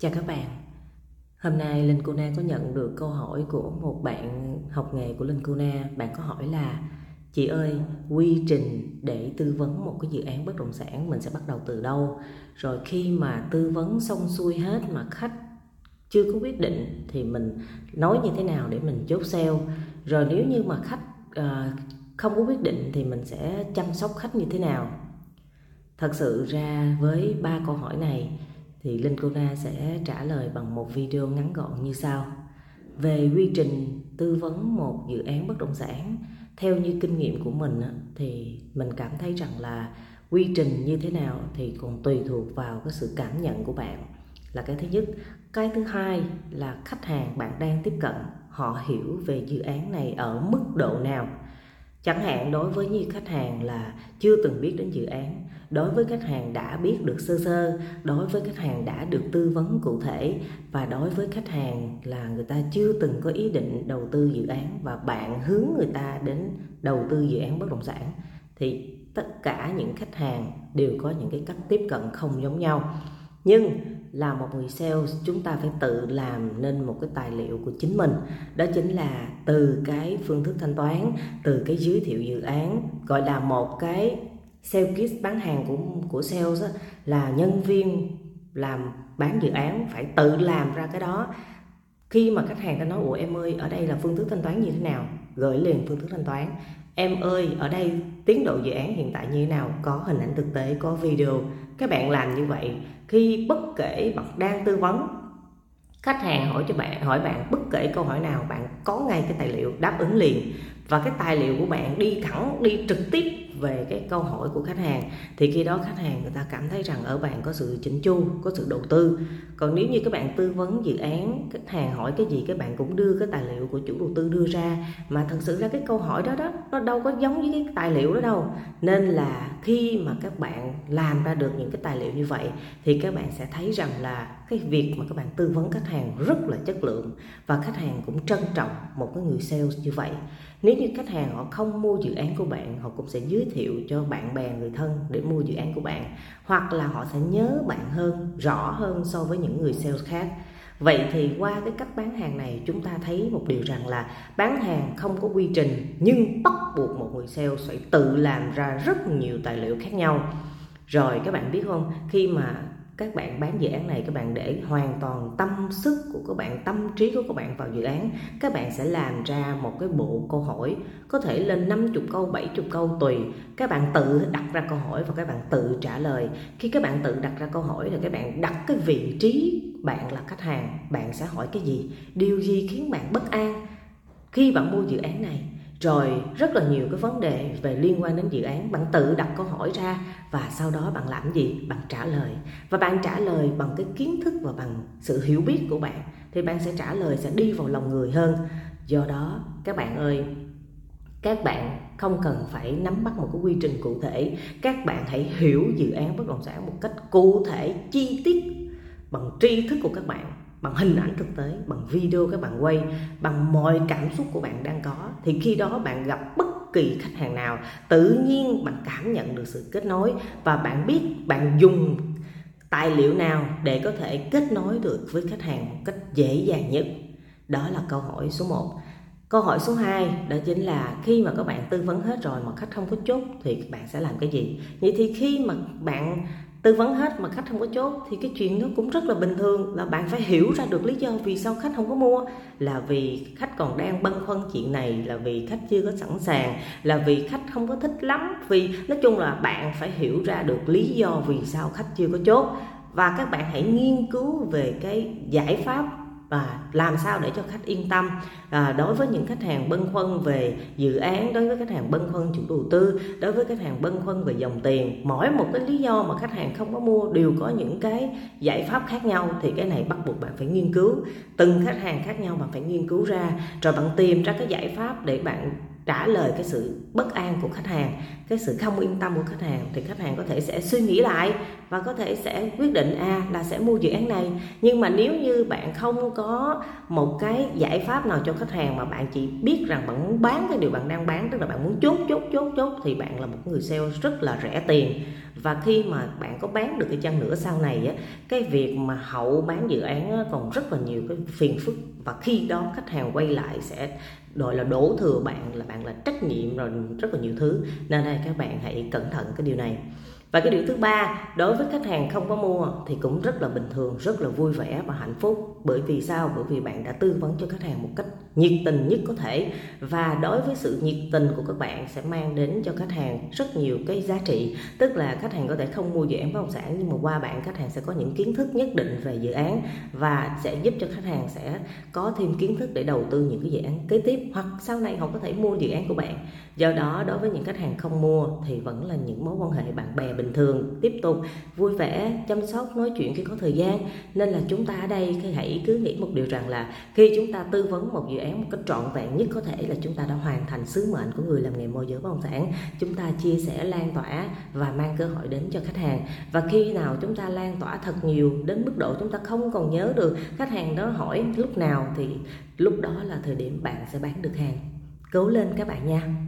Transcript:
Chào các bạn Hôm nay Linh Cuna có nhận được câu hỏi của một bạn học nghề của Linh Cuna Bạn có hỏi là Chị ơi, quy trình để tư vấn một cái dự án bất động sản mình sẽ bắt đầu từ đâu? Rồi khi mà tư vấn xong xuôi hết mà khách chưa có quyết định thì mình nói như thế nào để mình chốt sale? Rồi nếu như mà khách uh, không có quyết định thì mình sẽ chăm sóc khách như thế nào? Thật sự ra với ba câu hỏi này thì Linh Kona sẽ trả lời bằng một video ngắn gọn như sau. Về quy trình tư vấn một dự án bất động sản, theo như kinh nghiệm của mình thì mình cảm thấy rằng là quy trình như thế nào thì còn tùy thuộc vào cái sự cảm nhận của bạn. Là cái thứ nhất. Cái thứ hai là khách hàng bạn đang tiếp cận họ hiểu về dự án này ở mức độ nào chẳng hạn đối với những khách hàng là chưa từng biết đến dự án, đối với khách hàng đã biết được sơ sơ, đối với khách hàng đã được tư vấn cụ thể, và đối với khách hàng là người ta chưa từng có ý định đầu tư dự án và bạn hướng người ta đến đầu tư dự án bất động sản, thì tất cả những khách hàng đều có những cái cách tiếp cận không giống nhau nhưng là một người sales chúng ta phải tự làm nên một cái tài liệu của chính mình. Đó chính là từ cái phương thức thanh toán từ cái giới thiệu dự án gọi là một cái sales kit bán hàng của của sales đó, là nhân viên làm bán dự án phải tự làm ra cái đó. Khi mà khách hàng ta nói ủa em ơi ở đây là phương thức thanh toán như thế nào? Gửi liền phương thức thanh toán em ơi, ở đây tiến độ dự án hiện tại như thế nào? Có hình ảnh thực tế, có video. Các bạn làm như vậy, khi bất kể bạn đang tư vấn, khách hàng hỏi cho bạn, hỏi bạn bất kể câu hỏi nào, bạn có ngay cái tài liệu đáp ứng liền. Và cái tài liệu của bạn đi thẳng, đi trực tiếp về cái câu hỏi của khách hàng, thì khi đó khách hàng người ta cảm thấy rằng ở bạn có sự chỉnh chu, có sự đầu tư. Còn nếu như các bạn tư vấn dự án, khách hàng hỏi cái gì, các bạn cũng đưa cái tài liệu của chủ đầu tư đưa ra. Mà thật sự ra cái câu hỏi đó đó, nó đâu có giống với cái tài liệu đó đâu. Nên là khi mà các bạn làm ra được những cái tài liệu như vậy, thì các bạn sẽ thấy rằng là cái việc mà các bạn tư vấn khách hàng rất là chất lượng và khách hàng cũng trân trọng một cái người sales như vậy. Nếu như khách hàng họ không mua dự án của bạn, họ cũng sẽ giới thiệu cho bạn bè, người thân để mua dự án của bạn, hoặc là họ sẽ nhớ bạn hơn, rõ hơn so với những người sales khác. Vậy thì qua cái cách bán hàng này, chúng ta thấy một điều rằng là bán hàng không có quy trình, nhưng bắt buộc một người sales phải tự làm ra rất nhiều tài liệu khác nhau. Rồi, các bạn biết không? Khi mà các bạn bán dự án này, các bạn để hoàn toàn tâm sức của các bạn, tâm trí của các bạn vào dự án, các bạn sẽ làm ra một cái bộ câu hỏi, có thể lên 50 câu 70 câu, tùy. Các bạn tự đặt ra câu hỏi và các bạn tự trả lời. Khi các bạn tự đặt ra câu hỏi thì các bạn đặt cái vị trí bạn là khách hàng, bạn sẽ hỏi cái gì? Điều gì khiến bạn bất an? Khi bạn mua dự án này rồi, rất là nhiều cái vấn đề về liên quan đến dự án. Bạn tự đặt câu hỏi ra và sau đó bạn làm gì? Bạn trả lời. Và bạn trả lời bằng cái kiến thức và bằng sự hiểu biết của bạn, thì bạn sẽ trả lời, sẽ đi vào lòng người hơn. Do đó, các bạn ơi, các bạn không cần phải nắm bắt một cái quy trình cụ thể. Các bạn hãy hiểu dự án bất động sản một cách cụ thể, chi tiết bằng tri thức của các bạn bằng hình ảnh thực tế, bằng video các bạn quay, bằng mọi cảm xúc của bạn đang có, thì khi đó bạn gặp bất kỳ khách hàng nào, tự nhiên bạn cảm nhận được sự kết nối và bạn biết bạn dùng tài liệu nào để có thể kết nối được với khách hàng một cách dễ dàng nhất đó là câu hỏi số 1 Câu hỏi số 2 đó chính là khi mà các bạn tư vấn hết rồi mà khách không có chốt thì bạn sẽ làm cái gì? Vậy thì khi mà bạn tư vấn hết mà khách không có chốt thì cái chuyện đó cũng rất là bình thường là bạn phải hiểu ra được lý do vì sao khách không có mua. Là vì khách còn đang băn khoăn chuyện này, là vì khách chưa có sẵn sàng, là vì khách không có thích lắm. Vì nói chung là bạn phải hiểu ra được lý do vì sao khách chưa có chốt. Và các bạn hãy nghiên cứu về cái giải pháp và làm sao để cho khách yên tâm? À, đối với những khách hàng băn khoăn về dự án đối với khách hàng băn khoăn chủ đầu tư đối với khách hàng băn khoăn về dòng tiền mỗi một cái lý do mà khách hàng không có mua đều có những cái giải pháp khác nhau thì cái này bắt buộc bạn phải nghiên cứu. Từng khách hàng khác nhau bạn phải nghiên cứu ra rồi bạn tìm ra cái giải pháp để bạn trả lời cái sự bất an của khách hàng cái sự không yên tâm của khách hàng thì khách hàng có thể sẽ suy nghĩ lại và có thể sẽ quyết định a à, là sẽ mua dự án này. Nhưng mà nếu như bạn không có một cái giải pháp nào cho khách hàng mà bạn chỉ biết rằng bạn muốn bán cái điều bạn đang bán tức là bạn muốn chốt chốt chốt chốt thì bạn là một người sale rất là rẻ tiền và khi mà bạn có bán được cái chăng nữa sau này á cái việc mà hậu bán dự án á, còn rất là nhiều cái phiền phức. Và khi đó khách hàng quay lại sẽ gọi là đổ thừa bạn là bạn là trách nhiệm rồi rất là nhiều thứ. Nên đây các bạn hãy cẩn thận cái điều này và cái điều thứ ba, đối với khách hàng không có mua thì cũng rất là bình thường, rất là vui vẻ và hạnh phúc. Bởi vì sao? Bởi vì bạn đã tư vấn cho khách hàng một cách nhiệt tình nhất có thể. Và đối với sự nhiệt tình của các bạn sẽ mang đến cho khách hàng rất nhiều cái giá trị. Tức là khách hàng có thể không mua dự án bất động sản, nhưng mà qua bạn khách hàng sẽ có những kiến thức nhất định về dự án và sẽ giúp cho khách hàng sẽ có thêm kiến thức để đầu tư những cái dự án kế tiếp hoặc sau này họ có thể mua dự án của bạn. Do đó, đối với những khách hàng không mua thì vẫn là những mối quan hệ bạn bè bình thường, tiếp tục vui vẻ, chăm sóc, nói chuyện khi có thời gian. Nên là chúng ta ở đây hãy cứ nghĩ một điều rằng là khi chúng ta tư vấn một dự án một cách trọn vẹn nhất có thể là chúng ta đã hoàn thành sứ mệnh của người làm nghề môi giới bất động sản, chúng ta chia sẻ, lan tỏa và mang cơ hội đến cho khách hàng. Và khi nào chúng ta lan tỏa thật nhiều đến mức độ chúng ta không còn nhớ được khách hàng đó hỏi lúc nào thì lúc đó là thời điểm bạn sẽ bán được hàng. Cố lên các bạn nha.